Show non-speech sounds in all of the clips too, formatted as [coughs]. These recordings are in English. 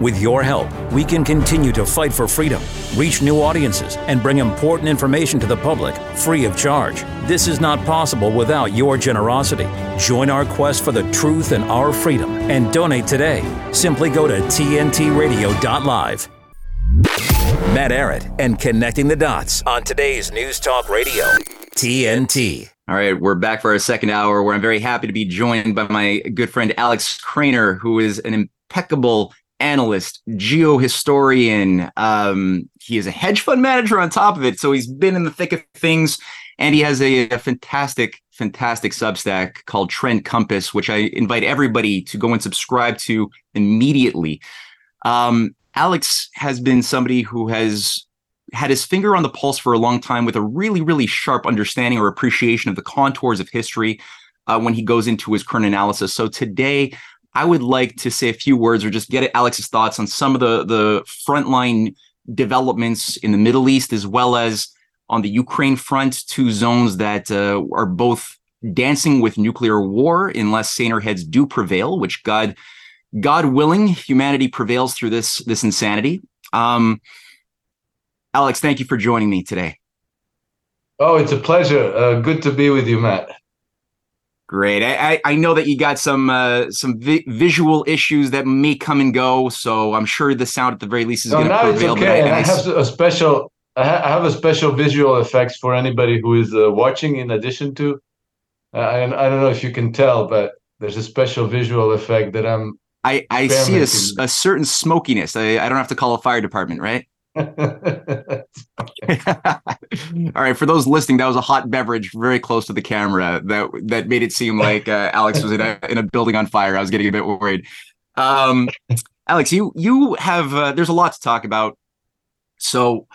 With your help, we can continue to fight for freedom, reach new audiences, and bring important information to the public free of charge. This is not possible without your generosity. Join our quest for the truth and our freedom and donate today. Simply go to tntradio.live. Matt Ehret and connecting the dots on today's News Talk Radio, TNT. All right, we're back for our second hour where I'm very happy to be joined by my good friend Alex Krainer, who is an impeccable analyst, geohistorian. Um, he is a hedge fund manager on top of it. So he's been in the thick of things. And he has a, a fantastic, fantastic Substack called Trend Compass, which I invite everybody to go and subscribe to immediately. Um, Alex has been somebody who has had his finger on the pulse for a long time with a really, really sharp understanding or appreciation of the contours of history uh, when he goes into his current analysis. So today, I would like to say a few words or just get Alex's thoughts on some of the the frontline developments in the Middle East as well as on the Ukraine front, two zones that uh, are both dancing with nuclear war unless saner heads do prevail, which God God willing, humanity prevails through this this insanity. Um, Alex, thank you for joining me today. Oh, it's a pleasure. Uh, good to be with you, Matt. Great. I, I know that you got some uh, some vi- visual issues that may come and go, so I'm sure the sound at the very least is no, going to prevail. It's okay. I, and I have a special I, have a special visual effects for anybody who is uh, watching. In addition to, uh, I I don't know if you can tell, but there's a special visual effect that I'm. I I see a, a certain smokiness. I I don't have to call a fire department, right? All right, for those listening, that was a hot beverage very close to the camera that that made it seem like uh, Alex was in a in a building on fire. I was getting a bit worried. Um, Alex, you you have uh, there's a lot to talk about. So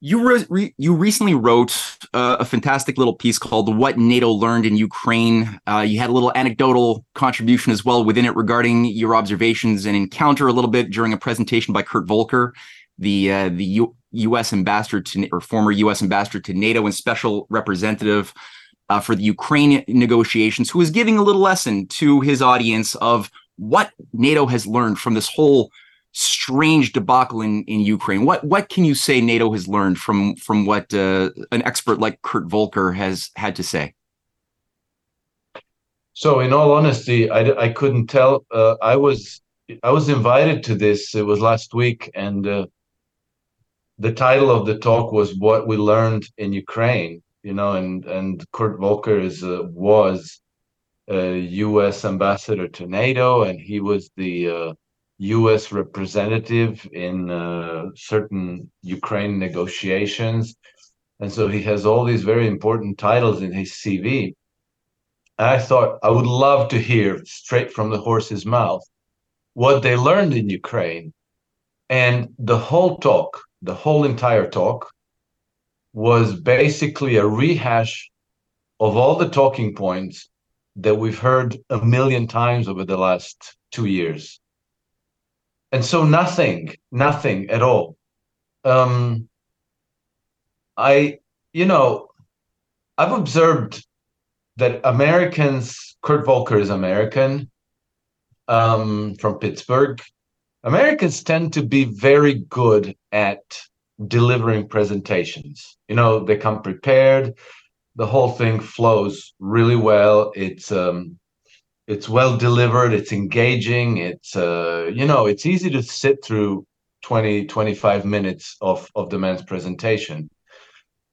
you re- re- you recently wrote uh, a fantastic little piece called "What NATO Learned in Ukraine." Uh, you had a little anecdotal contribution as well within it regarding your observations and encounter a little bit during a presentation by Kurt Volker the uh, the U- U.S. ambassador to or former U.S. ambassador to NATO and special representative uh, for the Ukraine negotiations, who is giving a little lesson to his audience of what NATO has learned from this whole strange debacle in, in Ukraine. What what can you say NATO has learned from from what uh, an expert like Kurt Volker has had to say? So, in all honesty, I, I couldn't tell. Uh, I was I was invited to this. It was last week, and uh, the title of the talk was "What We Learned in Ukraine." You know, and and Kurt Volker is uh, was a U.S. ambassador to NATO, and he was the uh, U.S. representative in uh, certain Ukraine negotiations, and so he has all these very important titles in his CV. And I thought I would love to hear straight from the horse's mouth what they learned in Ukraine, and the whole talk the whole entire talk was basically a rehash of all the talking points that we've heard a million times over the last two years. And so nothing, nothing at all. Um, I, you know, I've observed that Americans, Kurt Volker is American um, from Pittsburgh. Americans tend to be very good at delivering presentations. You know, they come prepared. The whole thing flows really well. It's um, it's well delivered. It's engaging. It's uh, you know, it's easy to sit through 20, 25 minutes of of the man's presentation.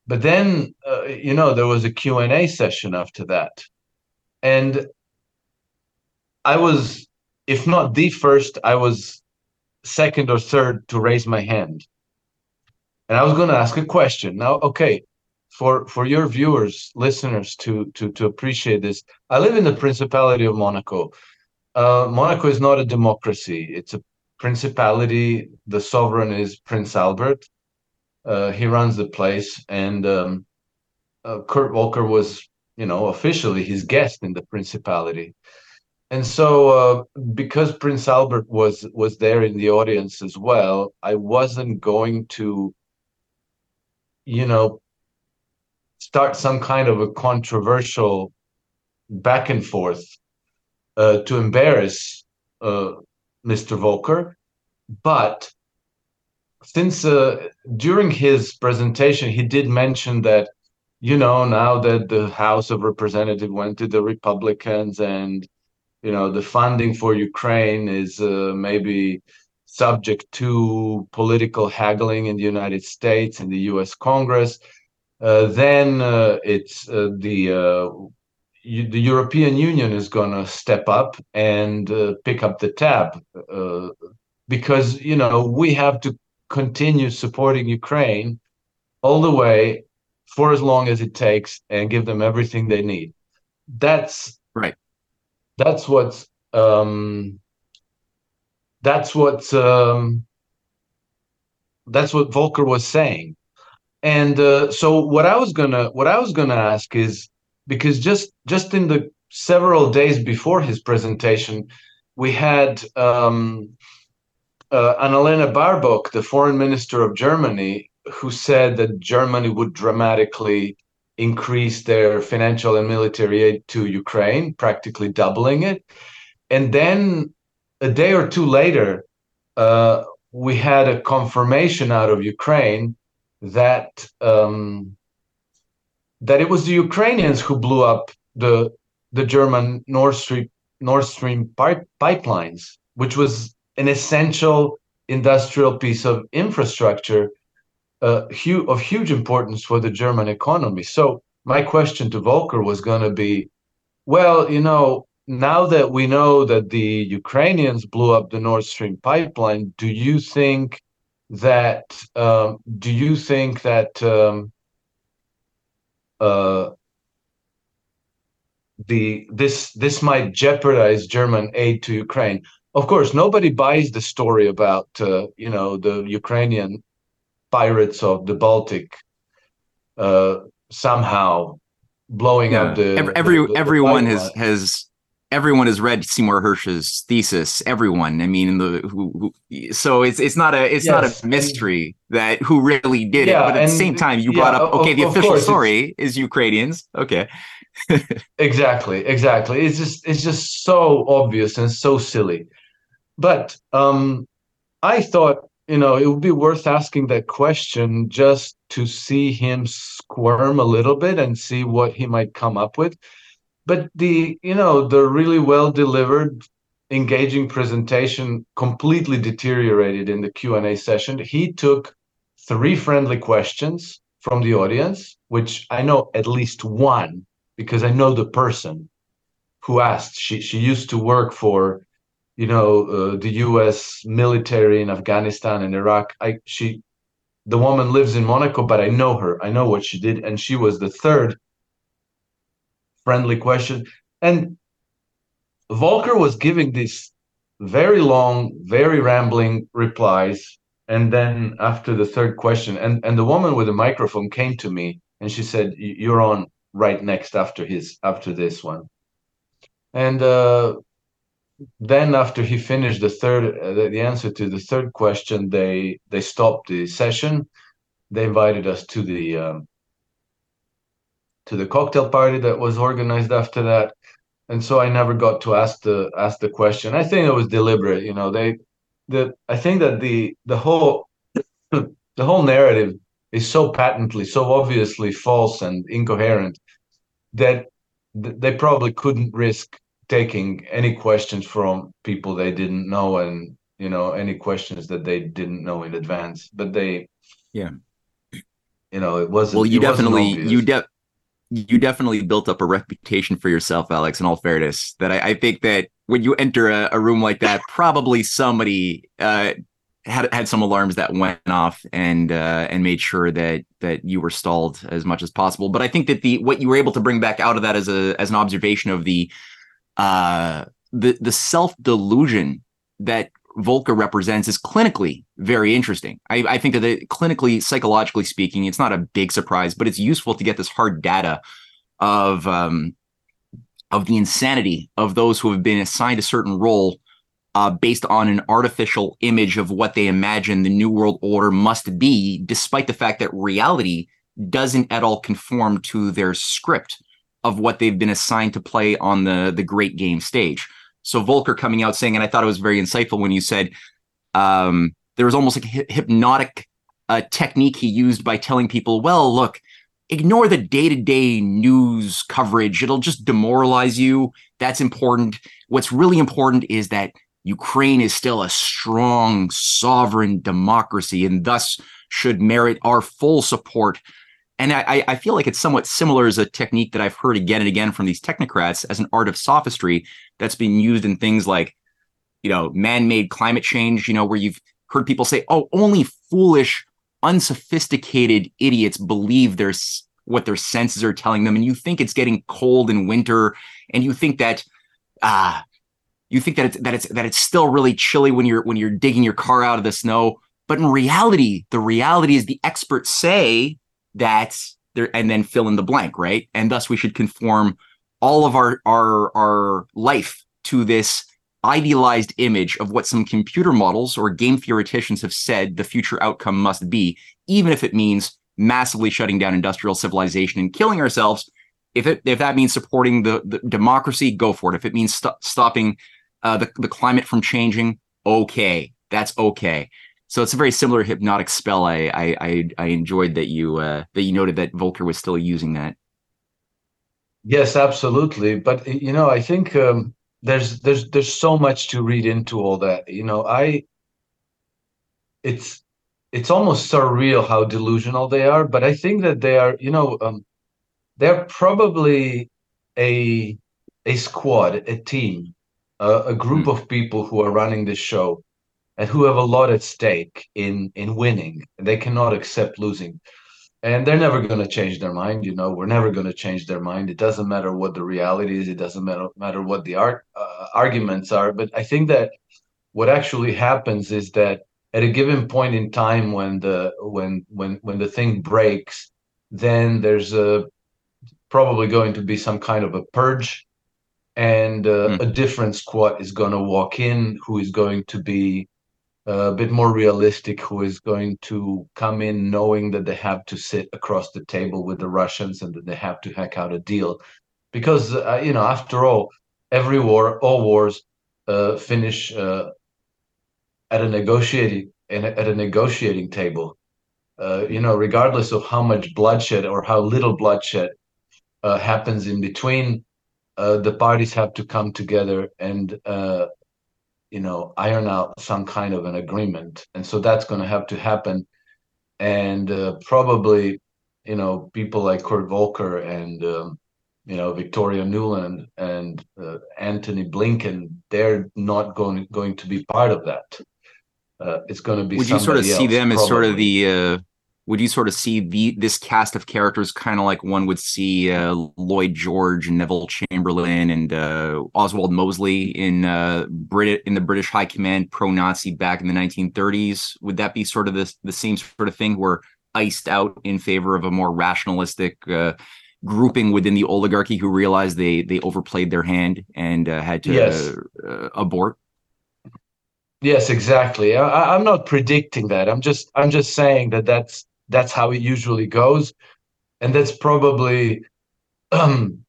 But then, uh, you know, there was a Q&A session after that. And I was, if not the first, I was second or third to raise my hand. And I was going to ask a question. Now, okay, for for your viewers, listeners to to to appreciate this, I live in the Principality of Monaco. Uh, Monaco is not a democracy; it's a principality. The sovereign is Prince Albert. Uh, he runs the place, and um, uh, Kurt Volker was, you know, officially his guest in the principality and so uh, because prince albert was was there in the audience as well i wasn't going to you know start some kind of a controversial back and forth uh, to embarrass uh, mr volker. But since uh, during his presentation he did mention that you know now that the house of representatives went to the republicans and you know the funding for ukraine is uh, maybe subject to political haggling in the united states and the us congress uh, then uh, it's uh, the uh, the European Union is going to step up and pick up the tab because you know we have to continue supporting Ukraine all the way for as long as it takes and give them everything they need. That's right. That's what's um, that's what um, that's what Volker was saying. And uh, so what I was gonna what I was gonna ask is because just just in the several days before his presentation, we had um, uh, Annalena Baerbock, the foreign minister of Germany, who said that Germany would dramatically increase their financial and military aid to Ukraine, practically doubling it. And then a day or two later, uh, we had a confirmation out of Ukraine that um, that it was the Ukrainians who blew up the the German Nord Stream Nord Stream pipe, pipelines, which was an essential industrial piece of infrastructure uh, hu- of huge importance for the German economy. So my question to Volker was going to be, well, you know, now that we know that the Ukrainians blew up the Nord Stream pipeline, do you think that um, do you think that um, uh, the this this might jeopardize German aid to Ukraine? Of course, nobody buys the story about uh, you know the Ukrainian pirates of the Baltic uh, somehow blowing yeah. up the every, every the, the, everyone has has everyone has read Seymour Hersh's thesis. Everyone, I mean, the who, who so it's it's not a it's yes. not a mystery that who really did yeah, it. But at the same time, you brought up okay, of, the official story is Ukrainians. Okay. [laughs] exactly, exactly. It's just it's just so obvious and so silly. But um, I thought you know it would be worth asking that question just to see him squirm a little bit and see what he might come up with. But the you know the really well delivered engaging presentation completely deteriorated in the q&a session. He took three friendly questions from the audience which i know at least one because i know the person who asked. She, she used to work for you know uh, the us military in afghanistan and iraq i she the woman lives in monaco but i know her i know what she did and she was the third friendly question. And Volker was giving these very long, very rambling replies. And then after the third question, and, and the woman with the microphone came to me and she said, You're on right next after his after this one. And uh, then after he finished the third uh, the, answer to the third question, they they stopped the session. They invited us to the um, to the cocktail party that was organized after that and so i never got to ask the ask the question i think it was deliberate you know they the i think that the the whole [coughs] the whole narrative is so patently so obviously false and incoherent that they probably couldn't risk taking any questions from people they didn't know and you know any questions that they didn't know in advance but they yeah you know it wasn't well you definitely you de- you definitely built up a reputation for yourself, Alex, in all fairness, that I, I think that when you enter a, a room like that, probably somebody uh, had had some alarms that went off and uh, and made sure that that you were stalled as much as possible. But I think that the what you were able to bring back out of that as a as an observation of the uh, the the self delusion that Volker represents is clinically very interesting. I, I think that the, clinically, psychologically speaking, it's not a big surprise, but it's useful to get this hard data of um, of the insanity of those who have been assigned a certain role uh, based on an artificial image of what they imagine the new world order must be, despite the fact that reality doesn't at all conform to their script of what they've been assigned to play on the the great game stage. So Volker coming out saying, and I thought it was very insightful when you said, um, there was almost like a hypnotic uh, technique he used by telling people, well, look, ignore the day to day news coverage. It'll just demoralize you. That's important. What's really important is that Ukraine is still a strong, sovereign democracy and thus should merit our full support. And I, I feel like it's somewhat similar as a technique that I've heard again and again from these technocrats as an art of sophistry that's been used in things like, you know, man made climate change, you know, where you've heard people say, oh, only foolish, unsophisticated idiots believe there's what their senses are telling them. And you think it's getting cold in winter, and you think that ah, uh, you think that it's that it's that it's still really chilly when you're when you're digging your car out of the snow. But in reality, the reality is the experts say that there and then fill in the blank, right? And thus we should conform all of our our our life to this idealized image of what some computer models or game theoreticians have said the future outcome must be, even if it means massively shutting down industrial civilization and killing ourselves. If it if that means supporting the, the democracy, go for it. If it means st- stopping uh, the the climate from changing, okay, that's okay. So it's a very similar hypnotic spell. I I I, I enjoyed that you uh, that you noted that Volker was still using that. Yes, absolutely. But you know, I think um, there's there's there's so much to read into all that you know i it's it's almost surreal how delusional they are but i think that they are you know um, they're probably a a squad a team uh, a group mm. of people who are running this show and who have a lot at stake in in winning they cannot accept losing and they're never going to change their mind you know we're never going to change their mind it doesn't matter what the reality is it doesn't matter, matter what the art, uh, arguments are but i think that what actually happens is that at a given point in time when the when when when the thing breaks then there's a probably going to be some kind of a purge and uh, mm. a different squad is going to walk in who is going to be a bit more realistic who is going to come in knowing that they have to sit across the table with the Russians and that they have to hack out a deal. Because uh, you know after all every war all wars uh, finish uh, at a negotiating at a negotiating table. Uh, you know regardless of how much bloodshed or how little bloodshed uh, happens in between uh, the parties have to come together and you know iron out some kind of an agreement. And so that's going to have to happen. And uh, probably you know people like kurt volker and um, you know victoria nuland and uh, antony blinken they're not going going to be part of that. Uh, it's going to be would you sort of see them probably. as sort of the uh, would you sort of see the this cast of characters kind of like one would see uh, Lloyd George and Neville Chamberlain and uh, Oswald Mosley in uh, Brit in the British High Command pro-Nazi back in the 1930s? Would that be sort of the the same sort of thing where iced out in favor of a more rationalistic uh, grouping within the oligarchy who realized they they overplayed their hand and uh, had to yes. Uh, abort? Yes, exactly. I, I'm not predicting that. I'm just I'm just saying that that's that's how it usually goes and that's probably um,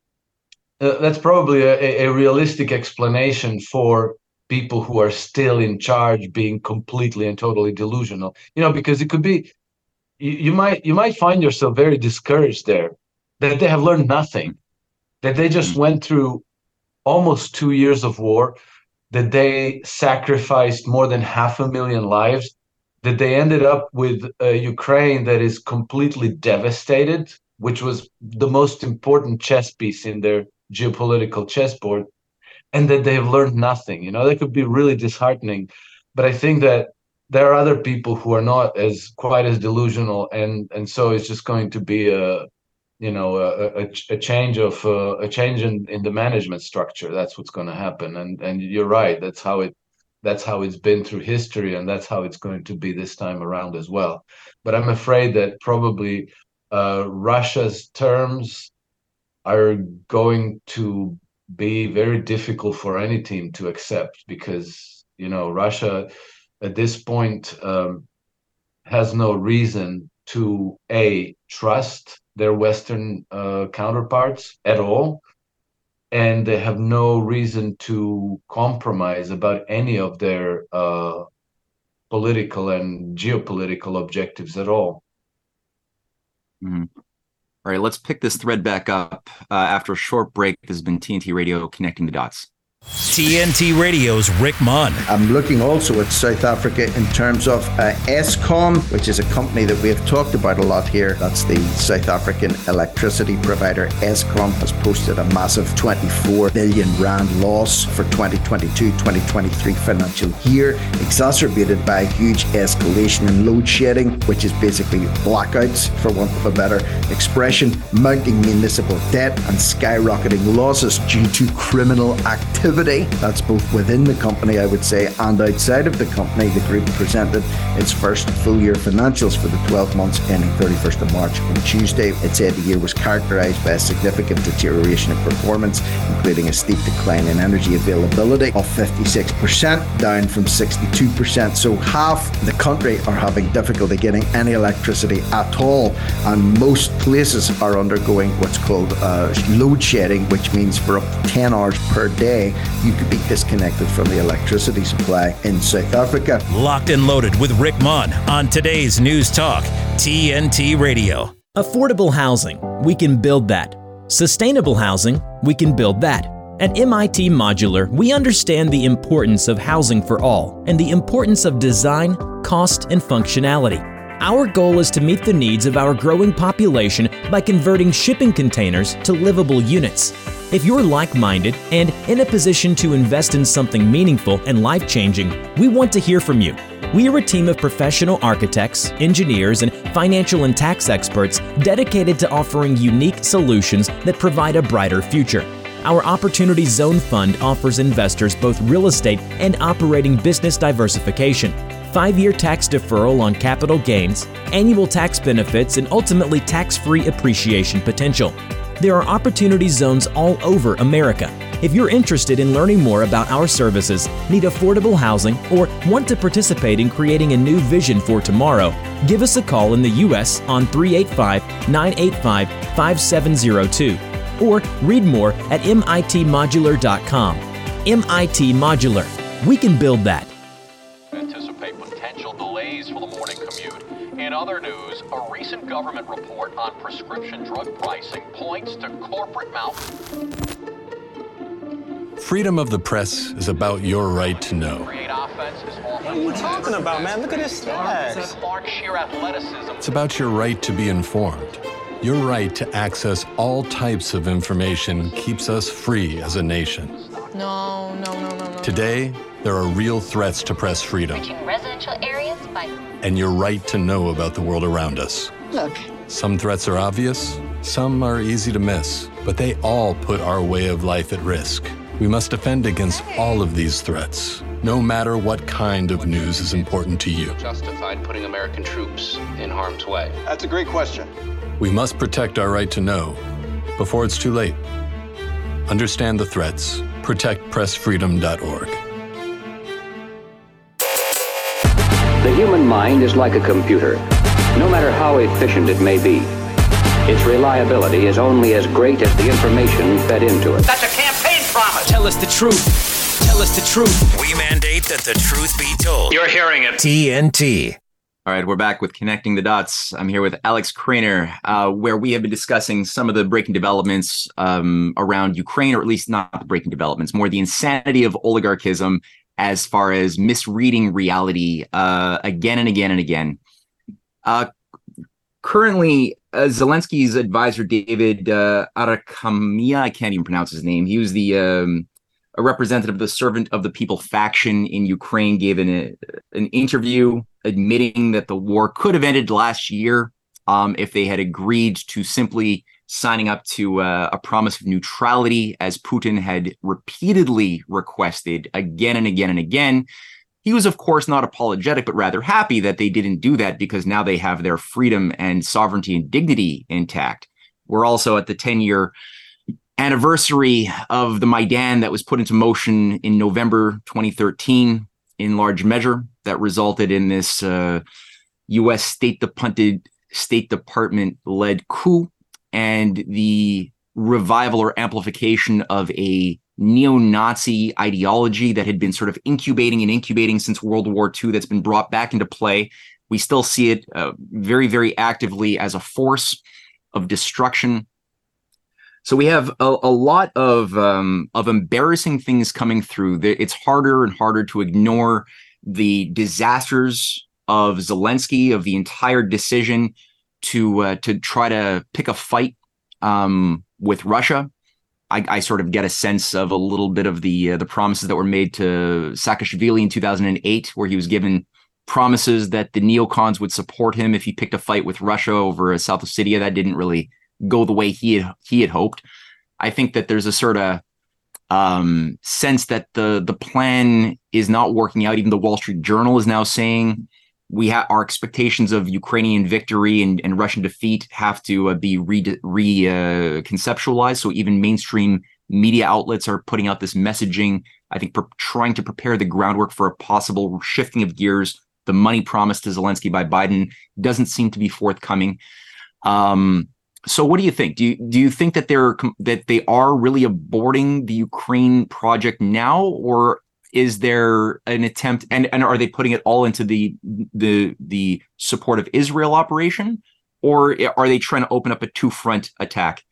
[clears throat] uh, that's probably a, a, realistic explanation for people who are still in charge being completely and totally delusional you know because it could be you, you might you might find yourself very discouraged there that they have learned nothing that they just mm-hmm. went through almost two years of war that they sacrificed more than half a million lives that they ended up with a Ukraine that is completely devastated, which was the most important chess piece in their geopolitical chessboard, and that they have learned nothing. You know, that could be really disheartening. But I think that there are other people who are not as quite as delusional, and and so it's just going to be a you know a, a, a change of uh, a change in, in the management structure. That's what's going to happen, and and you're right. That's how it that's how it's been through history and that's how it's going to be this time around as well. But i'm afraid that probably uh, russia's terms are going to be very difficult for any team to accept because you know russia at this point um, has no reason to a trust their western uh, counterparts at all and they have no reason to compromise about any of their uh, political and geopolitical objectives at all. Mm-hmm. All right, let's pick this thread back up uh, after a short break. This has been TNT Radio connecting the dots. TNT Radio's Rick Munn. I'm looking also at South Africa in terms of uh, Eskom, which is a company that we have talked about a lot here. That's the South African electricity provider. Eskom has posted a massive 24 billion rand loss for 2022-2023 financial year, exacerbated by a huge escalation in load shedding, which is basically blackouts, for want of a better expression, mounting municipal debt and skyrocketing losses due to criminal activity activity. That's both within the company, I would say, and outside of the company. The group presented its first full year financials for the 12 months ending 31st of March on Tuesday. It said the year was characterised by a significant deterioration in performance, including a steep decline in energy availability of 56%, down from 62%. So half the country are having difficulty getting any electricity at all, and most places are undergoing what's called uh, load shedding, which means for up to 10 hours per day, you could be disconnected from the electricity supply in South Africa. Locked and loaded with Rick Munn on today's News Talk, TNT Radio. Affordable housing, we can build that. Sustainable housing, we can build that. At MIT Modular, we understand the importance of housing for all and the importance of design, cost, and functionality. Our goal is to meet the needs of our growing population by converting shipping containers to livable units. If you're like minded and in a position to invest in something meaningful and life changing, we want to hear from you. We are a team of professional architects, engineers, and financial and tax experts dedicated to offering unique solutions that provide a brighter future. Our Opportunity Zone Fund offers investors both real estate and operating business diversification, five year tax deferral on capital gains, annual tax benefits, and ultimately tax free appreciation potential. There are opportunity zones all over America. If you're interested in learning more about our services, need affordable housing, or want to participate in creating a new vision for tomorrow, give us a call in the U.S. on 385 985 5702 or read more at mitmodular.com. MIT Modular. We can build that. Government report on prescription drug pricing points to corporate mouth. Freedom of the press is about your right to know. What are you talking about, man? Look at his stats. It's about your right to be informed. Your right to access all types of information keeps us free as a nation. No, no, no, no, no. Today, there are real threats to press freedom. Residential areas by. And your right to know about the world around us. Look. Some threats are obvious, some are easy to miss, but they all put our way of life at risk. We must defend against all of these threats, no matter what kind of news is important to you. Justified putting American troops in harm's way? That's a great question. We must protect our right to know before it's too late. Understand the threats. ProtectPressFreedom.org. The human mind is like a computer. No matter how efficient it may be, its reliability is only as great as the information fed into it. That's a campaign promise. Tell us the truth. Tell us the truth. We mandate that the truth be told. You're hearing it. TNT. All right, we're back with Connecting the Dots. I'm here with Alex Krainer, uh, where we have been discussing some of the breaking developments um, around Ukraine, or at least not the breaking developments, more the insanity of oligarchism as far as misreading reality uh, again and again and again. Uh, currently, uh, Zelensky's advisor, David uh, Arakhamia, I can't even pronounce his name. He was the um, a representative of the Servant of the People faction in Ukraine, gave an, an interview admitting that the war could have ended last year um, if they had agreed to simply signing up to uh, a promise of neutrality, as Putin had repeatedly requested again and again and again. He was, of course, not apologetic, but rather happy that they didn't do that because now they have their freedom and sovereignty and dignity intact. We're also at the 10 year anniversary of the Maidan that was put into motion in November 2013, in large measure, that resulted in this uh, U.S. State State Department led coup and the revival or amplification of a neo-Nazi ideology that had been sort of incubating and incubating since World War II that's been brought back into play. We still see it uh, very, very actively as a force of destruction. So we have a, a lot of um, of embarrassing things coming through. It's harder and harder to ignore the disasters of Zelensky, of the entire decision to uh, to try to pick a fight um, with Russia. I, I, sort of get a sense of a little bit of the uh, the promises that were made to Saakashvili in 2008, where he was given promises that the neocons would support him if he picked a fight with Russia over South Ossetia. That didn't really go the way he had he had hoped. I think that there's a sort of um, sense that the the plan is not working out. Even the Wall Street Journal is now saying we have our expectations of Ukrainian victory and, and Russian defeat have to uh, be re, re uh, conceptualized. So even mainstream media outlets are putting out this messaging. I think trying to prepare the groundwork for a possible shifting of gears. The money promised to Zelensky by Biden doesn't seem to be forthcoming. Um, so, what do you think? Do you do you think that they're that they are really aborting the Ukraine project now, or is there an attempt and, and are they putting it all into the the the support of Israel operation or are they trying to open up a two front attack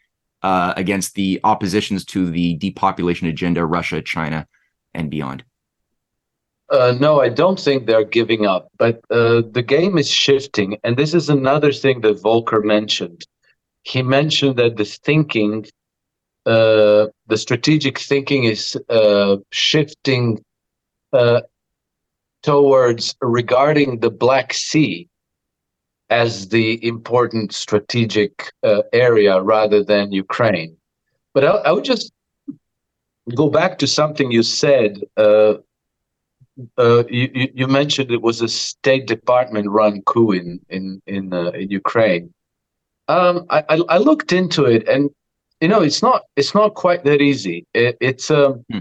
uh, against the oppositions to the depopulation agenda Russia China and beyond uh, no, I don't think they're giving up, but uh, the game is shifting. And this is another thing that Volker mentioned. He mentioned that the thinking, uh, the strategic thinking is uh, shifting uh, towards regarding the Black Sea as the important strategic uh, area rather than Ukraine. But I, I, would just go back to something you said. Uh, uh you, you, mentioned it was a State Department run coup in in in, uh, in Ukraine. Um, I, I, looked into it, and you know it's not it's not quite that easy. It, it's um, hmm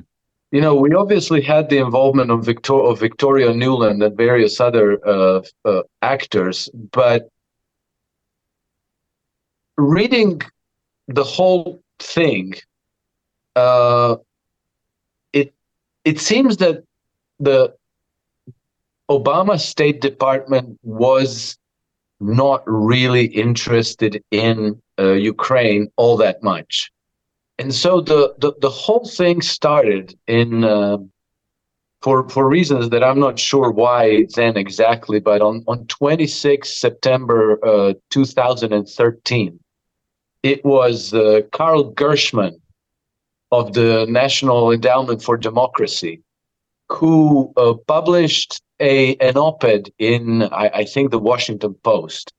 you know, we obviously had the involvement of, Victor- of Victoria Nuland and various other uh, uh, actors, but reading the whole thing, uh, it it seems that the Obama State Department was not really interested in uh, Ukraine all that much and so the, the, the whole thing started in uh, for for reasons that I'm not sure why then exactly, but on on 26 September uh, 2013, it was uh, Carl Gershman of the National Endowment for Democracy who uh, published a an op-ed in I, I think the Washington Post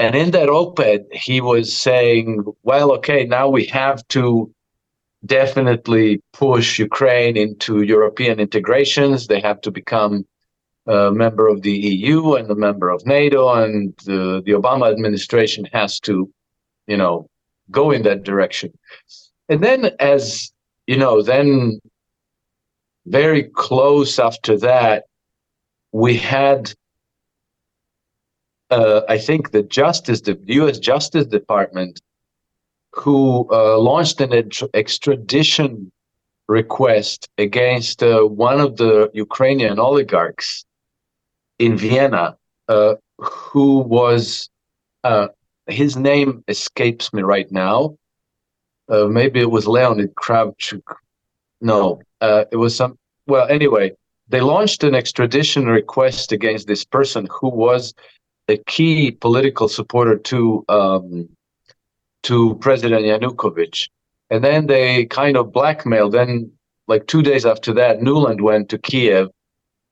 and in that op-ed, he was saying, well, okay, now we have to definitely push Ukraine into European integrations. They have to become a member of the EU and a member of NATO, and the, the Obama administration has to, you know, go in that direction. And then, as you know, then very close after that, we had uh, I think the Justice, the U.S. Justice Department, who uh, launched an extradition request against uh, one of the Ukrainian oligarchs in Vienna, uh, who was uh, his name escapes me right now. Uh, maybe it was Leonid Kravchuk. No, it was some. Well, anyway, they launched an extradition request against this person who was a key political supporter to um, to President Yanukovych, and then they kind of blackmailed. Then, like two days after that, Nuland went to Kiev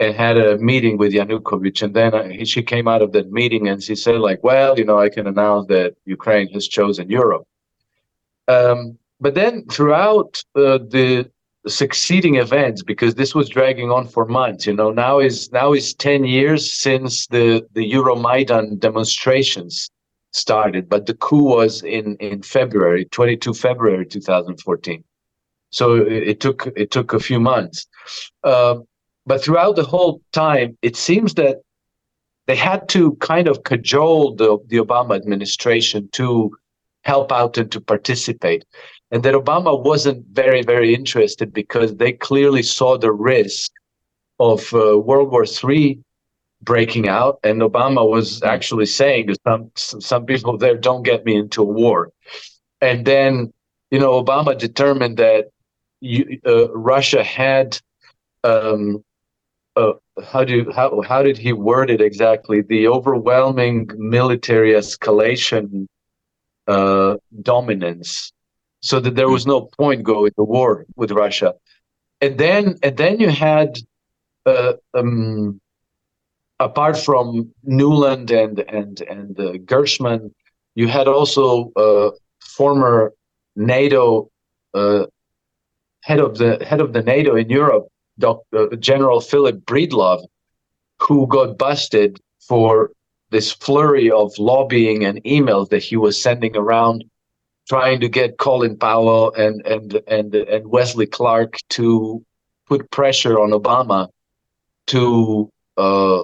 and had a meeting with Yanukovych, and then uh, she came out of that meeting and she said, like, well, you know, I can announce that Ukraine has chosen Europe. Um, but then throughout uh, the succeeding events because this was dragging on for months you know. Now is now is 10 years since the the euromaidan demonstrations started but the coup was in in february 22 february 2014 so it, it took it took a few months. Um, but throughout the whole time it seems that they had to kind of cajole the, the obama administration to help out and to participate and that Obama wasn't very, very interested because they clearly saw the risk of uh, World War III breaking out, and Obama was actually saying to some some people there, "Don't get me into a war." And then, you know, Obama determined that you, uh, Russia had um, uh, how do how how did he word it exactly? The overwhelming military escalation uh, dominance, so that there was no point going to war with Russia. And then and then you had, uh, um, apart from Nuland and and and uh, Gershman, you had also uh, former NATO uh, head of the head of the NATO in Europe, Dr. General Philip Breedlove, who got busted for this flurry of lobbying and emails that he was sending around trying to get Colin Powell and and and and Wesley Clark to put pressure on Obama to uh,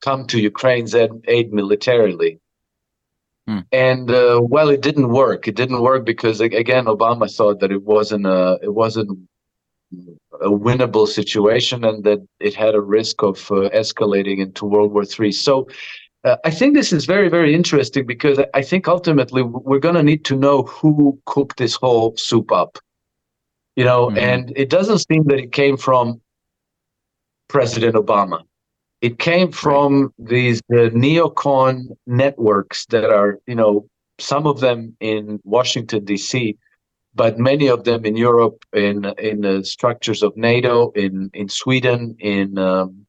come to Ukraine's aid militarily. Hmm. And uh, well, it didn't work. It didn't work because again, Obama thought that it wasn't a it wasn't a winnable situation and that it had a risk of uh, escalating into World War III. So uh, I think this is very, very interesting because I think ultimately we're going to need to know who cooked this whole soup up. You know, mm-hmm. and it doesn't seem that it came from President Obama. It came from right. these uh, neocon networks that are, you know, some of them in Washington D.C., but many of them in Europe, in in the structures of NATO, in in Sweden, in um,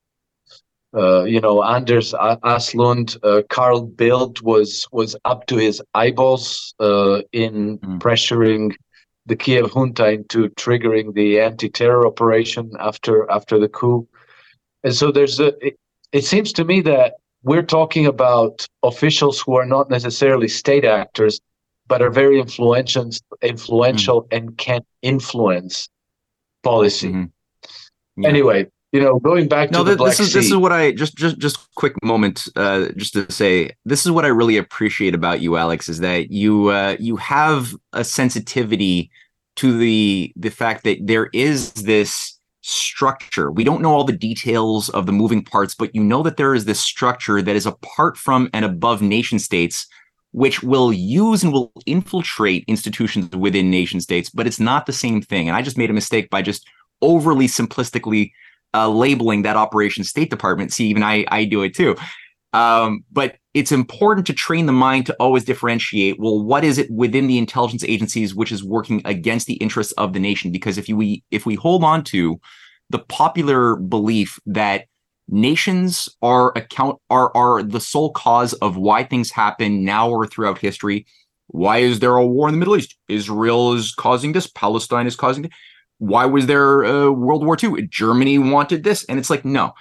uh, you know Anders Åslund, uh, Carl Bildt was was up to his eyeballs uh, in mm. pressuring the Kiev junta into triggering the anti-terror operation after after the coup, and so there's a. It, it seems to me that we're talking about officials who are not necessarily state actors, but are very influential, influential mm-hmm. and can influence policy. Mm-hmm. Yeah. Anyway, you know, going back no, to the Black this is sea, this is what I just just just quick moment, uh, just to say this is what I really appreciate about you, Alex, is that you uh, you have a sensitivity to the the fact that there is this structure. We don't know all the details of the moving parts, but you know that there is this structure that is apart from and above nation states which will use and will infiltrate institutions within nation states, but it's not the same thing. And I just made a mistake by just overly simplistically uh, labeling that operation State Department. See, even I, I do it too. Um, but it's important to train the mind to always differentiate. Well, what is it within the intelligence agencies which is working against the interests of the nation? Because if we if we hold on to the popular belief that nations are account are are the sole cause of why things happen now or throughout history. Why is there a war in the Middle East? Israel is causing this. Palestine is causing. This. Why was there uh, World War II? Germany wanted this, and it's like no,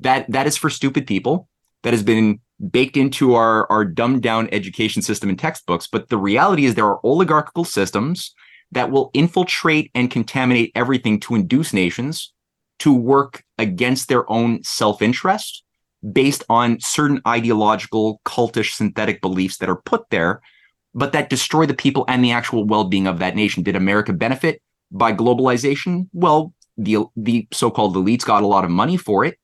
that that is for stupid people. That has been baked into our our dumbed down education system and textbooks. But the reality is there are oligarchical systems that will infiltrate and contaminate everything to induce nations to work against their own self interest based on certain ideological, cultish, synthetic beliefs that are put there, but that destroy the people and the actual well being of that nation. Did America benefit by globalization? Well, the, the so called elites got a lot of money for it.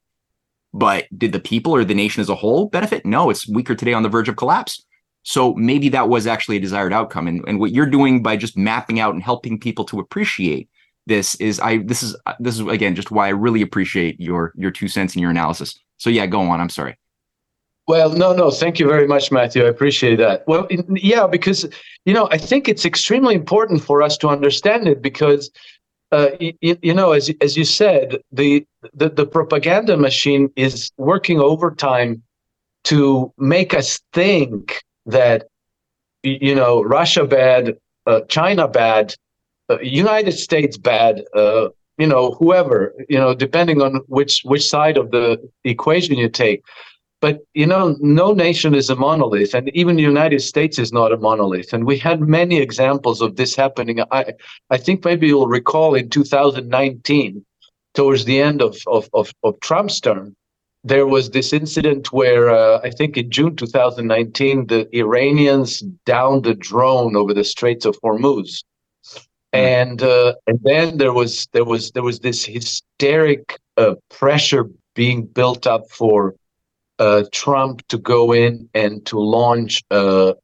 But did the people or the nation as a whole benefit? No, it's weaker today on the verge of collapse. So maybe that was actually a desired outcome. And, and what you're doing by just mapping out and helping people to appreciate this is I this is this is again just why I really appreciate your your two cents and your analysis. So yeah, go on. I'm sorry. Well, no, no, thank you very much, Matthew. I appreciate that. Well, yeah, because you know I think it's extremely important for us to understand it because uh, you, you, know as as you said the, the the propaganda machine is working overtime to make us think that you know Russia bad, uh, China bad, uh, United States bad, uh, you know, whoever, you know, depending on which which side of the equation you take. But you know, no nation is a monolith, and even the United States is not a monolith. And we had many examples of this happening. I I think maybe you'll recall in 2019, towards the end of of of, of Trump's term, there was this incident where uh, I think in June 2019, the Iranians downed a drone over the Straits of Hormuz and uh, and then there was there was there was this hysteric uh, pressure being built up for uh, Trump to go in and to launch a,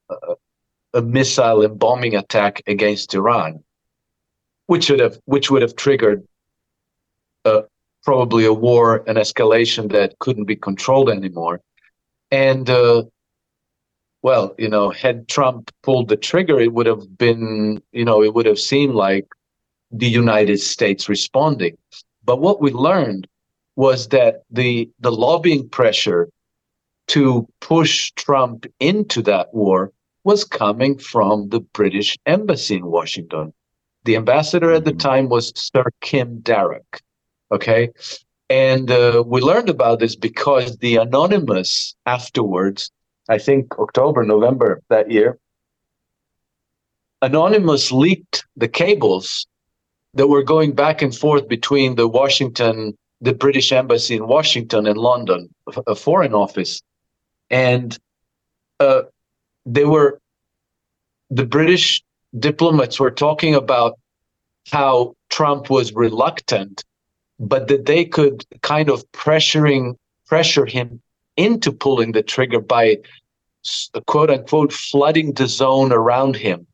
a, missile and bombing attack against Iran, which would have which would have triggered uh, probably a war, an escalation that couldn't be controlled anymore, and uh, well, you know, had Trump pulled the trigger, it would have been, you know, it would have seemed like the United States responding. But what we learned was that the the lobbying pressure to push Trump into that war was coming from the British embassy in Washington. The ambassador at the mm-hmm. time was Sir Kim Darroch. Okay. And uh, we learned about this because the anonymous afterwards I think October, November that year, Anonymous leaked the cables that were going back and forth between the Washington, the British embassy in Washington and London, a foreign office, and uh, they were the British diplomats were talking about how Trump was reluctant, but that they could kind of pressuring pressure him into pulling the trigger by quote unquote flooding the zone around him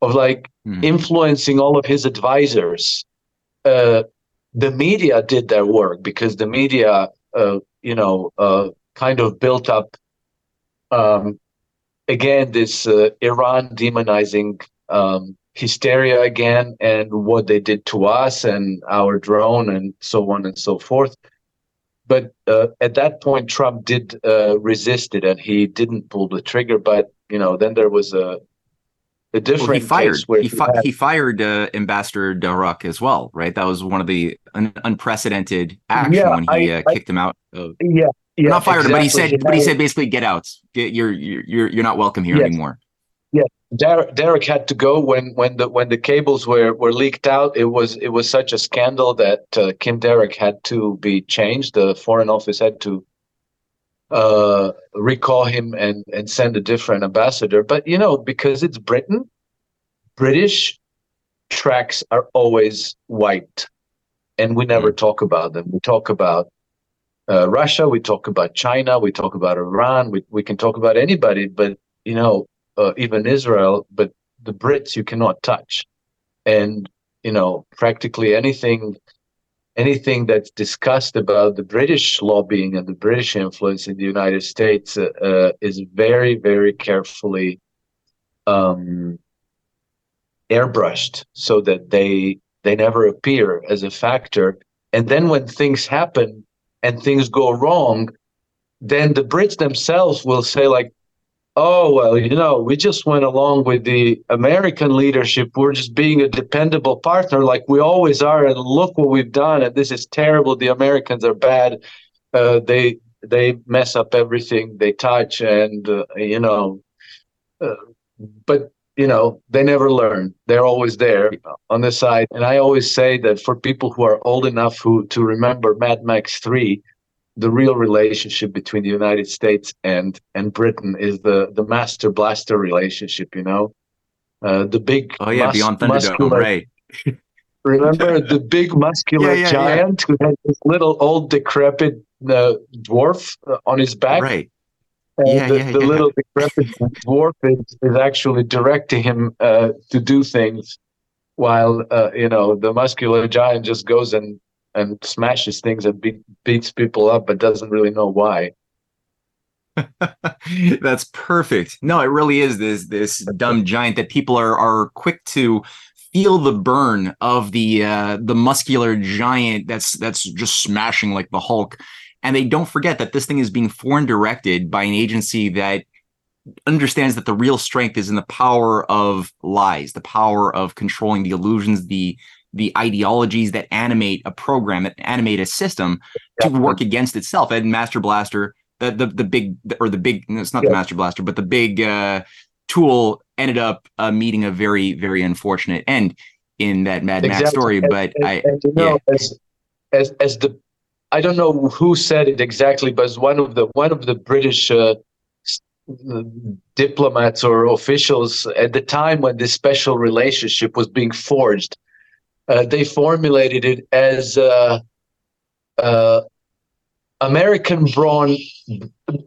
of like mm. influencing all of his advisors uh, the media did their work because the media uh, you know uh, kind of built up um, again this uh, iran demonizing um, hysteria again and what they did to us and our drone and so on and so forth but uh, at that point, Trump did uh, resist it, and he didn't pull the trigger. But you know, then there was a a different well, he fired. where he, fi- had... he fired uh, Ambassador Darroch as well, right? That was one of the un- unprecedented action yeah, when he I, uh, kicked him out. Of... Yeah, yeah, not fired exactly. him, but he said, but he said basically, get out. Get, you're you're you're not welcome here yes. anymore. Darroch, Derek had to go when when the when the cables were were leaked out. It was it was such a scandal that uh, Kim Darroch had to be changed. The Foreign Office had to uh, recall him and and send a different ambassador. But you know, because it's Britain, British tracks are always white, and we never mm. talk about them. We talk about uh, Russia, we talk about China, we talk about Iran, we we can talk about anybody, but you know uh, even Israel, but the Brits you cannot touch, and you know practically anything anything that's discussed about the British lobbying and the British influence in the United States uh, uh, is very very carefully um, airbrushed so that they they never appear as a factor. And then when things happen and things go wrong, then the Brits themselves will say like, oh well you know we just went along with the american leadership. We're just being a dependable partner like we always are and look what we've done and this is terrible. The americans are bad. Uh, they they mess up everything. They touch and uh, you know uh, but you know they never learn they're always there on the side and i always say that for people who are old enough who to remember mad max 3 the real relationship between the United States and and Britain is the the master blaster relationship. You know, uh, the big oh yeah, mus- beyond Thunderdome, right? [laughs] remember [laughs] the big muscular yeah, yeah, giant yeah. who had this little old decrepit uh, dwarf uh, on his back, right? And yeah, the, yeah, the little decrepit dwarf is, is actually directing him uh, to do things, while uh, you know the muscular giant just goes and and smashes things and beat, beats people up, but doesn't really know why. [laughs] That's perfect. No, it really is this this dumb giant that people are are quick to feel the burn of the uh, the muscular giant that's that's just smashing like the Hulk, and they don't forget that this thing is being foreign directed by an agency that understands that the real strength is in the power of lies, the power of controlling the illusions, the the ideologies that animate a program, that animate a system to work against itself. And Master Blaster, the the the big or the big, it's not yeah. the Master Blaster, but the big uh, tool ended up uh, meeting a very very unfortunate end in that Mad exactly. Max story. And, but and, I, and, you know, yeah. as, as as the I don't know who said it exactly, but one of the one of the British uh, diplomats or officials at the time when this special relationship was being forged. Uh, they formulated it as uh, uh, American brawn,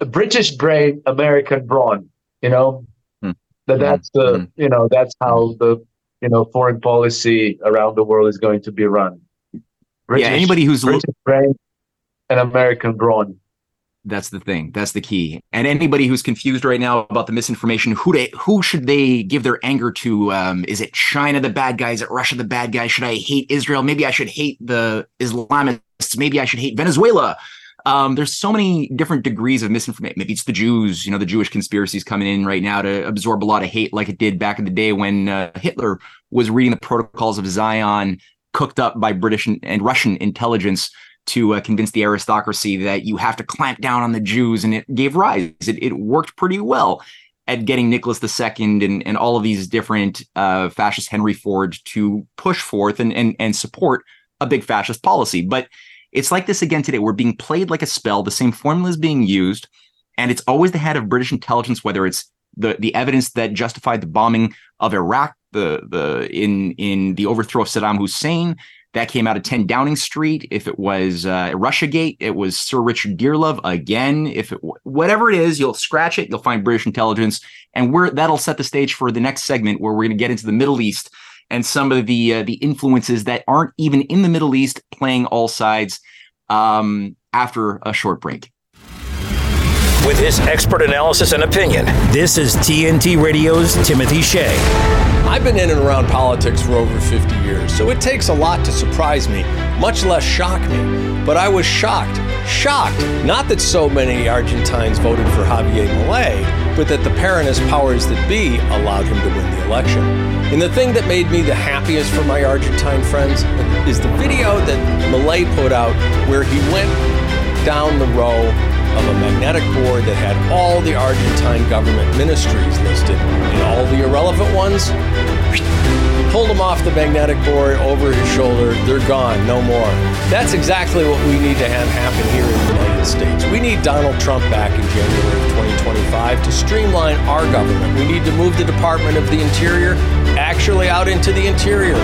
British brain, American brawn. You know, mm. that that's the mm. you know that's how the you know foreign policy around the world is going to be run. British, yeah, anybody who's British brain and American brawn. That's the thing. That's the key. And anybody who's confused right now about the misinformation, who they, who should they give their anger to? Um, is it China the bad guy? Is it Russia the bad guy? Should I hate Israel? Maybe I should hate the Islamists. Maybe I should hate Venezuela. Um, there's so many different degrees of misinformation. Maybe it's the Jews. You know, the Jewish conspiracies coming in right now to absorb a lot of hate, like it did back in the day when uh, Hitler was reading the Protocols of Zion, cooked up by British and, and Russian intelligence to uh, convince the aristocracy that you have to clamp down on the Jews, and it gave rise. It, it worked pretty well at getting Nicholas II and, and all of these different uh, fascist Henry Ford to push forth and, and, and support a big fascist policy. But it's like this again today. We're being played like a spell. The same formula is being used, and it's always the head of British intelligence, whether it's the the evidence that justified the bombing of Iraq, the the in in the overthrow of Saddam Hussein, that came out of 10 Downing Street. If it was uh, Russiagate, it was Sir Richard Dearlove again. If it whatever it is, you'll scratch it, you'll find British intelligence, and we're that'll set the stage for the next segment where we're going to get into the Middle East and some of the uh, the influences that aren't even in the Middle East playing all sides. Um, after a short break. With his expert analysis and opinion, this is TNT Radio's Timothy Shea. I've been in and around politics for over 50 years, so it takes a lot to surprise me, much less shock me. But I was shocked, shocked, not that so many Argentines voted for Javier Milei, but that the Peronist powers that be allowed him to win the election. And the thing that made me the happiest for my Argentine friends is the video that Milei put out where he went down the row of a magnetic board that had all the Argentine government ministries listed, and all the irrelevant ones, pulled them off the magnetic board over his shoulder. They're gone, no more. That's exactly what we need to have happen here in the United States. We need Donald Trump back in January of 2025 to streamline our government. We need to move the Department of the Interior actually out into the interior.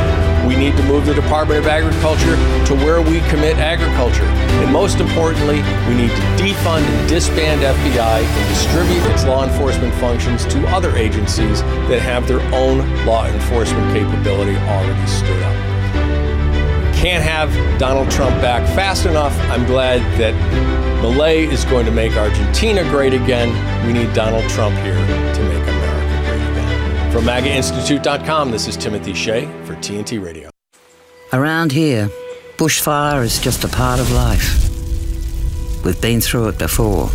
We need to move the Department of Agriculture to where we commit agriculture. And most importantly, we need to defund and disband FBI and distribute its law enforcement functions to other agencies that have their own law enforcement capability already stood up. Can't have Donald Trump back fast enough. I'm glad that Milei is going to make Argentina great again. We need Donald Trump here to make. From MAGAInstitute.com, this is Timothy Shea for TNT Radio. Around here, bushfire is just a part of life. We've been through it before,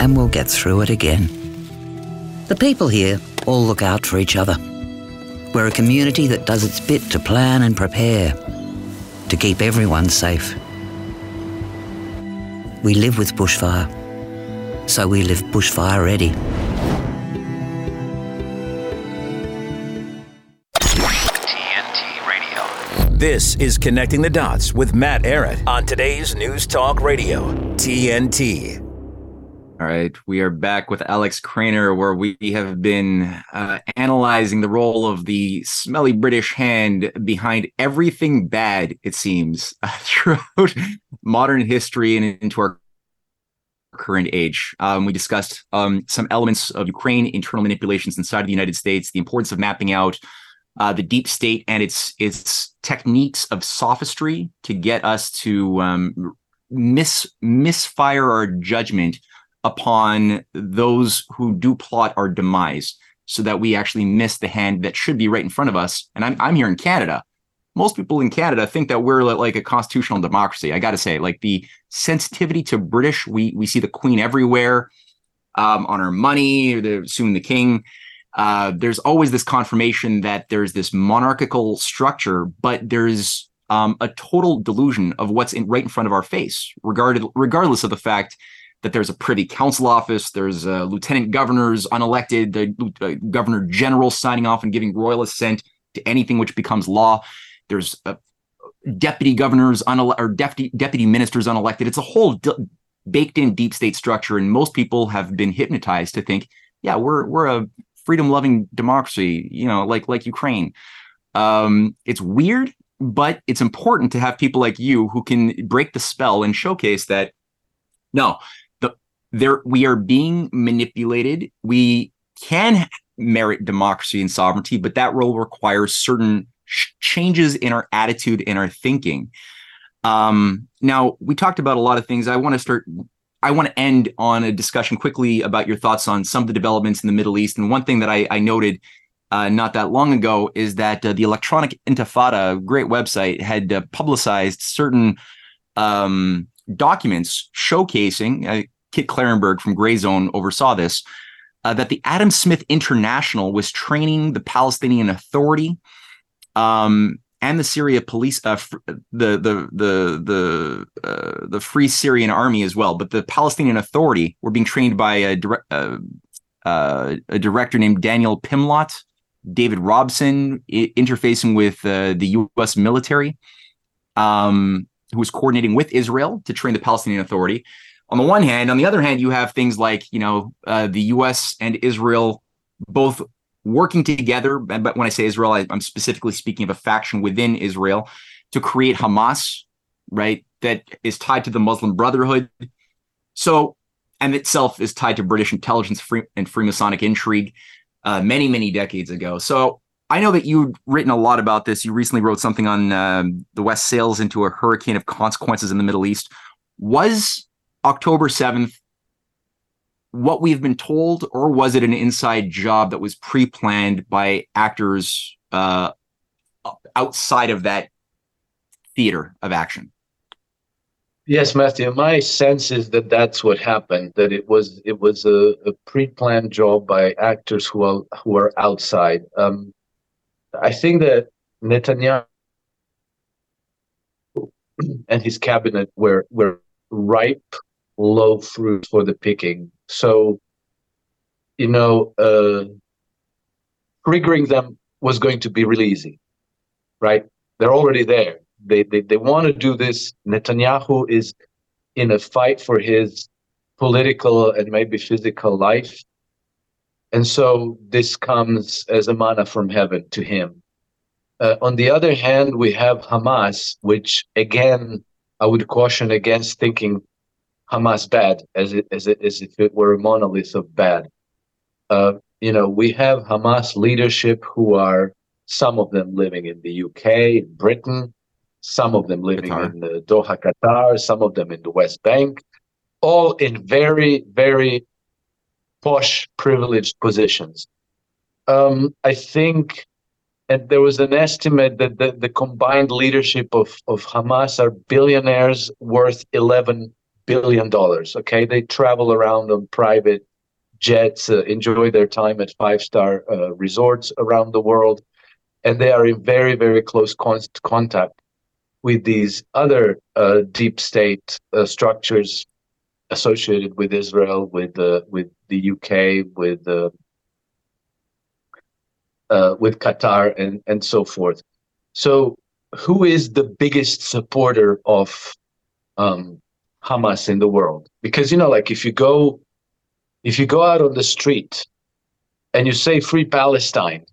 and we'll get through it again. The people here all look out for each other. We're a community that does its bit to plan and prepare to keep everyone safe. We live with bushfire, so we live bushfire ready. This is Connecting the Dots with Matt Ehret on today's News Talk Radio, TNT. All right, we are back with Alex Krainer, where we have been uh, analyzing the role of the smelly British hand behind everything bad, it seems, [laughs] throughout modern history and into our current age. Um, we discussed um, some elements of Ukraine, internal manipulations inside of the United States, the importance of mapping out uh, the deep state and its its techniques of sophistry to get us to um, mis misfire our judgment upon those who do plot our demise, so that we actually miss the hand that should be right in front of us. And I'm I'm here in Canada. Most people in Canada think that we're like a constitutional democracy. I got to say, like the sensitivity to British, we we see the Queen everywhere um, on our money, the, soon the King uh, there's always this confirmation that there's this monarchical structure, but there's um, a total delusion of what's in, right in front of our face, regarded, regardless of the fact that there's a privy council office, there's uh, lieutenant governors unelected, the uh, governor general signing off and giving royal assent to anything which becomes law. There's deputy governors unele- or deputy deputy ministers unelected. It's a whole baked in deep state structure, and most people have been hypnotized to think, yeah, we're we're a freedom loving democracy, you know, like like Ukraine. Um, it's weird, but it's important to have people like you who can break the spell and showcase that no, the there we are being manipulated. We can merit democracy and sovereignty, but that role requires certain sh- changes in our attitude and our thinking. Um, now we talked about a lot of things. I want to start. I want to end on a discussion quickly about your thoughts on some of the developments in the Middle East. And one thing that I, I noted uh, not that long ago is that uh, the Electronic Intifada, great website, had uh, publicized certain um, documents showcasing. Uh, Kit Klarenberg from Grayzone oversaw this. Uh, that the Adam Smith International was training the Palestinian Authority um, and the Syria police, uh, the the the the uh, the Free Syrian Army as well. But the Palestinian Authority were being trained by a, dire- uh, uh a director named Daniel Pimlott, David Robson, I- interfacing with uh, the U.S. military, um, who was coordinating with Israel to train the Palestinian Authority. On the one hand, on the other hand, you have things like you know uh, the U.S. and Israel both working together. But when I say Israel, I, am specifically speaking of a faction within Israel to create Hamas, right? That is tied to the Muslim Brotherhood. So, and itself is tied to British intelligence free, and Freemasonic intrigue uh, many, many decades ago. So, I know that you've written a lot about this. You recently wrote something on um, the West sails into a hurricane of consequences in the Middle East. Was October 7th what we've been told, or was it an inside job that was pre-planned by actors uh, outside of that theater of action? Yes, Matthew. My sense is that that's what happened. That it was it was a, a pre-planned job by actors who are who are outside. Um, I think that Netanyahu and his cabinet were were ripe low fruit for the picking so, you know, uh, triggering them was going to be really easy, right? They're already there. They, they, they want to do this. Netanyahu is in a fight for his political and maybe physical life. And so this comes as a manna from heaven to him. Uh, on the other hand, we have Hamas, which again, I would caution against thinking Hamas bad as it, as it as if it were a monolith of bad. Uh, you know, we have Hamas leadership who are some of them living in the UK, Britain, some of them living Qatar. in the Doha, Qatar, some of them in the West Bank, all in very, very posh, privileged positions. Um, I think, and there was an estimate that the, the combined leadership of, of Hamas are billionaires worth 11 billion dollars. Okay, they travel around on private jets, uh, enjoy their time at five star uh, resorts around the world, and they are in very very close con- contact with these other uh, deep state uh, structures associated with Israel, with with the UK, with uh, with Qatar, and and so forth. So, who is the biggest supporter of um, Hamas in the world. Because you know, like if you go if you go out on the street and you say free Palestine,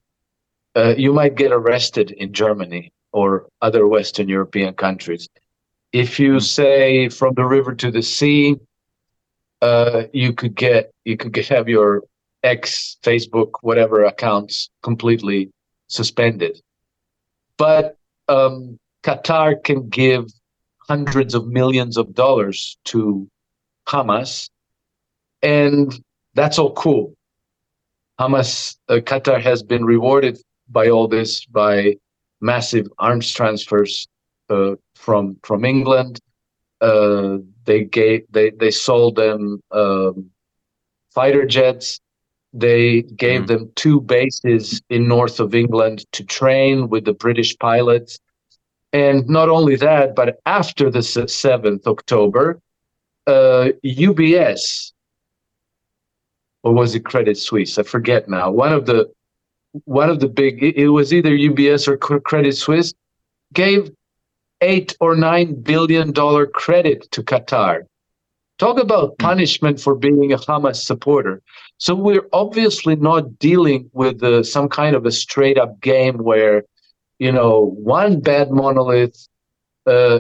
uh, you might get arrested in Germany or other Western European countries. If you hmm. say from the river to the sea, uh, you could get you could get, have your ex Facebook whatever accounts completely suspended. But um, Qatar can give hundreds of millions of dollars to Hamas, and that's all cool. Hamas, uh, Qatar has been rewarded by all this by massive arms transfers uh, from from England. Uh, they gave they they sold them um, fighter jets. They gave mm. them two bases in north of England to train with the British pilots. And not only that, but after the 7th October, uh, UBS, or was it Credit Suisse? I forget now. One of the one of the big it was either UBS or Credit Suisse gave eight or nine billion dollar credit to Qatar Talk about punishment for being a Hamas supporter. So we're obviously not dealing with uh, some kind of a straight up game where, you know, one bad monolith uh,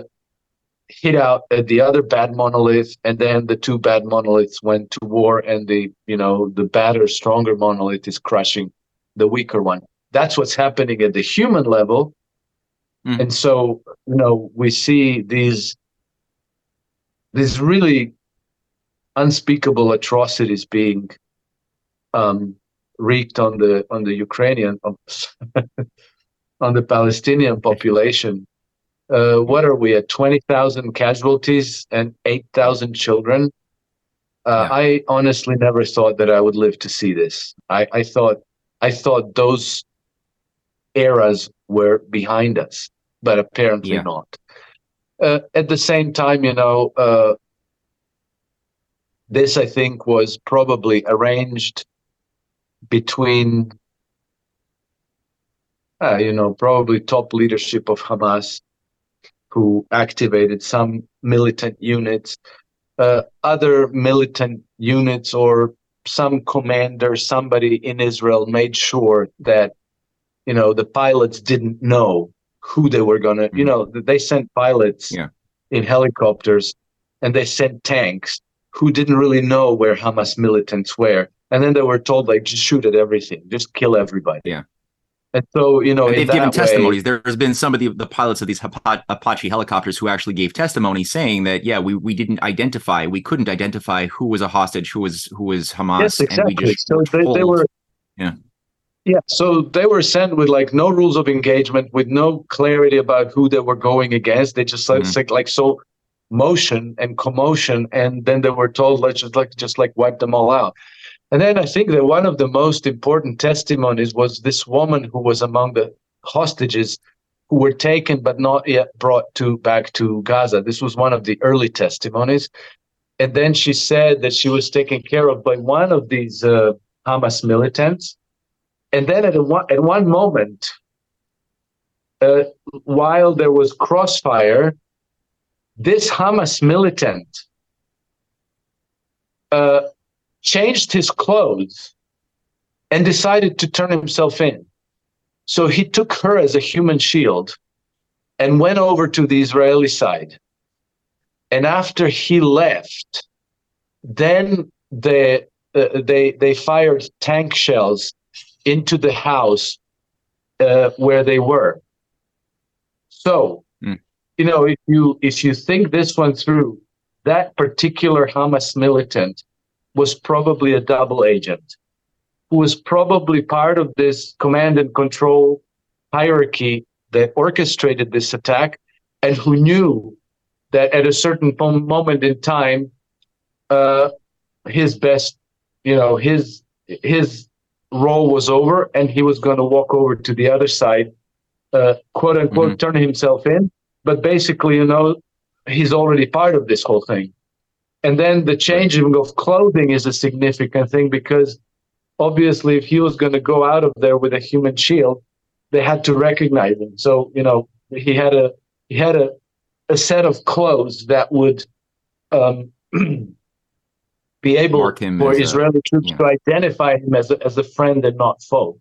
hit out at the other bad monolith, and then the two bad monoliths went to war, and the you know the better, stronger monolith is crushing the weaker one. That's what's happening at the human level, mm. and so you know we see these these really unspeakable atrocities being um, wreaked on the on the Ukrainian [laughs] on the Palestinian population uh, what are we at 20,000 casualties and 8,000 children? Uh, yeah. I honestly never thought that I would live to see this. I, I thought I thought those eras were behind us, but apparently yeah. not. Uh, at the same time, you know, uh, this I think was probably arranged between, uh, you know, probably top leadership of Hamas who activated some militant units, uh, other militant units or some commander, somebody in Israel made sure that, you know, the pilots didn't know who they were going to, mm-hmm. you know, they sent pilots yeah. in helicopters and they sent tanks who didn't really know where Hamas militants were. And then they were told, like, just shoot at everything, just kill everybody. Yeah. And so, you know, they've given testimonies. Way, There's been some of the, the pilots of these Apache helicopters who actually gave testimony saying that, yeah, we, we didn't identify, we couldn't identify who was a hostage, who was who was Hamas. Yes, exactly. so they, they were, yeah, yeah. So they were sent with like no rules of engagement, with no clarity about who they were going against. They just mm-hmm. like like so motion and commotion, and then they were told let's just like just like wipe them all out. And then I think that one of the most important testimonies was this woman who was among the hostages who were taken but not yet brought to back to Gaza. This was one of the early testimonies. And then she said that she was taken care of by one of these uh, Hamas militants. And then at, a, at one moment, uh, while there was crossfire, this Hamas militant uh, changed his clothes and decided to turn himself in. So he took her as a human shield and went over to the Israeli side. And after he left, then they, uh, they, they fired tank shells into the house uh, where they were. So, mm. you know, if you if you think this one through, that particular Hamas militant was probably a double agent who was probably part of this command and control hierarchy that orchestrated this attack and who knew that at a certain moment in time uh, his best you know his his role was over and he was going to walk over to the other side uh, quote unquote mm-hmm. turn himself in but basically you know he's already part of this whole thing and then the changing of clothing is a significant thing because obviously, if he was going to go out of there with a human shield, they had to recognize him. So you know, he had a he had a a set of clothes that would um, [clears throat] be able for Israeli a, troops yeah. to identify him as a, as a friend and not foe.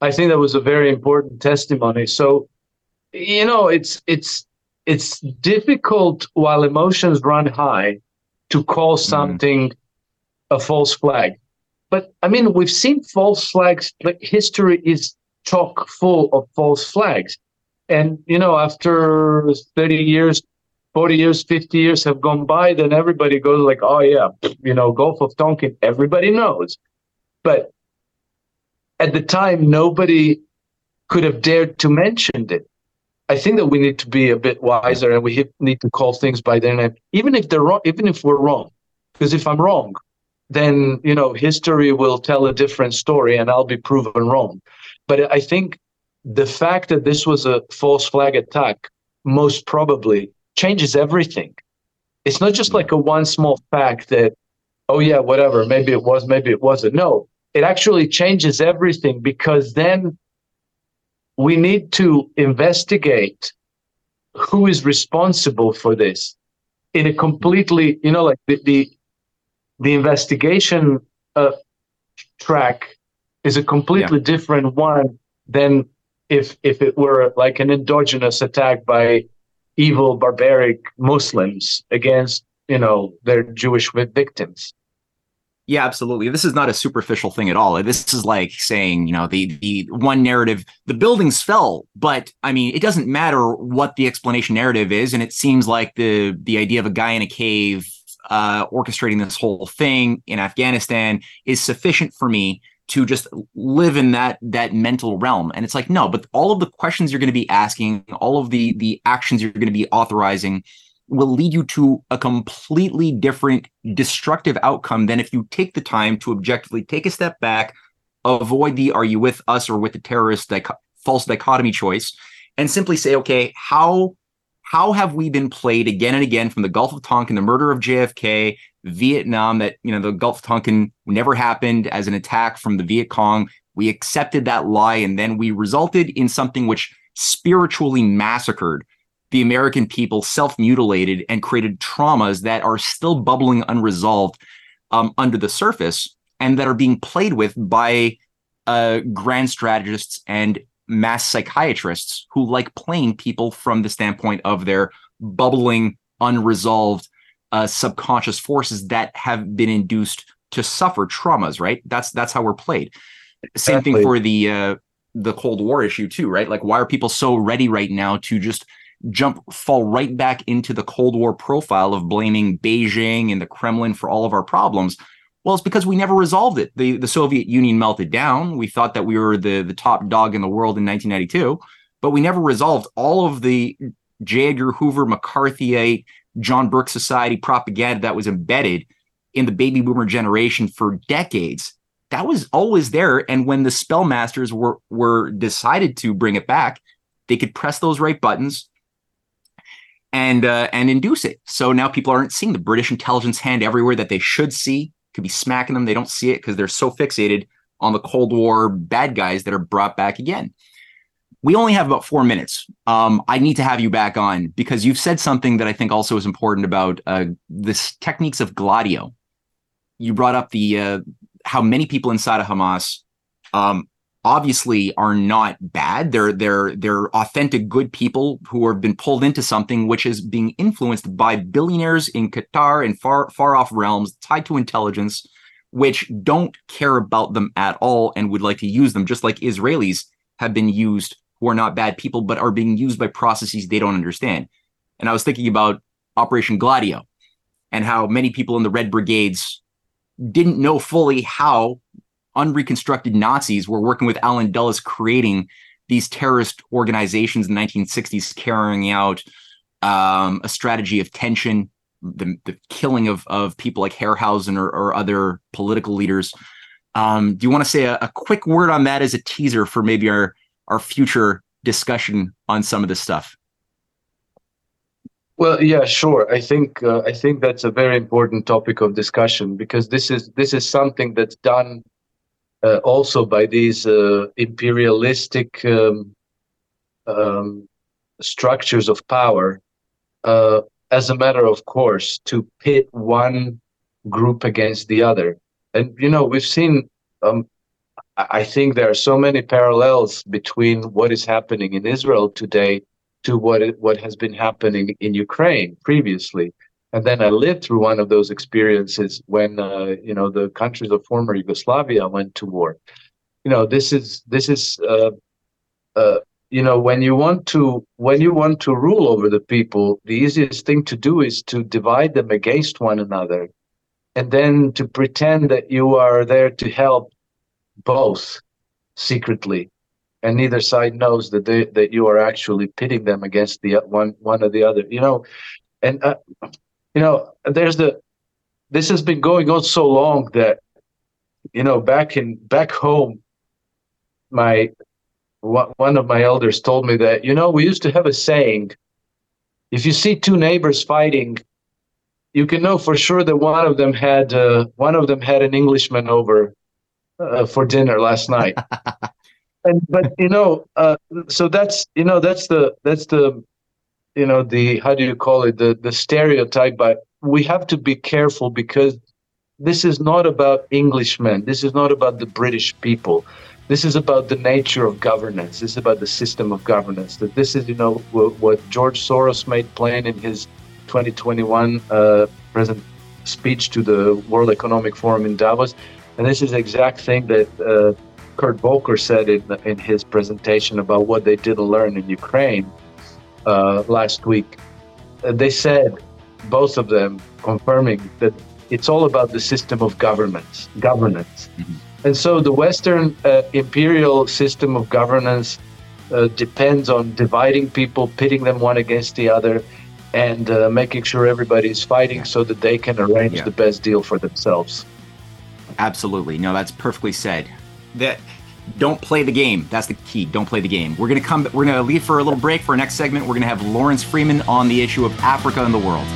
I think that was a very important testimony. So, you know, it's it's it's difficult while emotions run high to call mm-hmm. something mm. a false flag. But I mean, we've seen false flags. Like history is chock full of false flags, and you know, after thirty years, forty years, fifty years have gone by, then everybody goes like, "Oh yeah, you know, Gulf of Tonkin." Everybody knows, but at the time, nobody could have dared to mention it. I think that we need to be a bit wiser and we need to call things by their name, even if they're wrong, even if we're wrong. Because if I'm wrong, then you know history will tell a different story, and I'll be proven wrong. But I think the fact that this was a false flag attack most probably changes everything. It's not just like a one small fact that, oh yeah, whatever, maybe it was, maybe it wasn't. No, it actually changes everything because then we need to investigate who is responsible for this. in a completely, you know, like the the, the investigation uh, track is a completely yeah. different one than if if it were like an endogenous attack by evil barbaric Muslims against you know their Jewish victims. Yeah, absolutely. This is not a superficial thing at all. This is like saying, you know, the the one narrative, the buildings fell, but I mean, it doesn't matter what the explanation narrative is, and it seems like the the idea of a guy in a cave uh, orchestrating this whole thing in Afghanistan is sufficient for me to just live in that that mental realm. And it's like, no, but all of the questions you're going to be asking, all of the the actions you're going to be authorizing will lead you to a completely different destructive outcome than if you take the time to objectively take a step back, avoid the are you with us or with the terrorist false dichotomy choice, and simply say, okay, how how have we been played again and again from the Gulf of Tonkin, the murder of JFK, Vietnam, that you know the Gulf of Tonkin never happened as an attack from the Viet Cong. We accepted that lie, and then we resulted in something which spiritually massacred the American people self mutilated and created traumas that are still bubbling unresolved um, under the surface and that are being played with by uh, grand strategists and mass psychiatrists who like playing people from the standpoint of their bubbling, unresolved uh, subconscious forces that have been induced to suffer traumas. Right? That's that's how we're played. Same thing for the uh, the Cold War issue too, right? Like, why are people so ready right now to just jump fall right back into the Cold War profile of blaming Beijing and the Kremlin for all of our problems. Well, it's because we never resolved it. The the Soviet Union melted down. We thought that we were the the top dog in the world in 1992, but we never resolved all of the J. Edgar Hoover McCarthyite John Birch Society propaganda that was embedded in the baby boomer generation for decades. That was always there. And when the spellmasters were were decided to bring it back, they could press those right buttons, and uh, and induce it. So now people aren't seeing the British intelligence hand everywhere that they should see. Could be smacking them. They don't see it because they're so fixated on the Cold War bad guys that are brought back again. We only have about four minutes. Um, I need to have you back on because you've said something that I think also is important about uh, this techniques of Gladio. You brought up the uh, how many people inside of Hamas um, obviously are not bad. They're they're they're authentic good people who have been pulled into something which is being influenced by billionaires in Qatar and far far off realms tied to intelligence, which don't care about them at all and would like to use them, just like Israelis have been used who are not bad people but are being used by processes they don't understand. And I was thinking about Operation Gladio and how many people in the Red Brigades didn't know fully how unreconstructed Nazis were working with Allen Dulles creating these terrorist organizations in the 1960s, carrying out um, a strategy of tension, the, the killing of, of people like Herrhausen or, or other political leaders. Um, do you want to say a, a, quick word on that as a teaser for maybe our, our future discussion on some of this stuff? Well, yeah, sure. I think uh, I think that's a very important topic of discussion because this is this is something that's done uh, also by these uh, imperialistic um, um, structures of power uh, as a matter of course to pit one group against the other. And you know we've seen um, i think there are so many parallels between what is happening in israel today to what it, what has been happening in ukraine previously and then I lived through one of those experiences when uh, you know the countries of former Yugoslavia went to war. You know, this is this is uh, uh, you know when you want to when you want to rule over the people, the easiest thing to do is to divide them against one another, and then to pretend that you are there to help both secretly and neither side knows that they that you are actually pitting them against the one one or the other you know and uh, you know, there's the this has been going on so long that you know back in back home my one of my elders told me that you know we used to have a saying if you see two neighbors fighting you can know for sure that one of them had uh, one of them had an englishman over uh, for dinner last night. [laughs] And but you know uh, so that's you know that's the that's the you know the how do you call it the the stereotype but we have to be careful because this is not about englishmen. This is not about the british people. This is about the nature of governance. This is about the system of governance. That this is you know what, what george soros made plain in his 2021 uh, present speech to the world economic forum in davos. And this is the exact thing that uh, kurt volker said in, in his presentation about what they didn't learn in ukraine uh, last week. Uh, they said, both of them, confirming that it's all about the system of governments, governance. Mm-hmm. And so the Western uh, imperial system of governance uh, depends on dividing people, pitting them one against the other, and uh, making sure everybody is fighting so that they can arrange yeah. the best deal for themselves. Absolutely. No, that's perfectly said. That don't play the game. That's the key. Don't play the game. We're gonna come. We're gonna leave for a little break for our next segment. We're gonna have Lawrence Freeman on the issue of Africa and the world.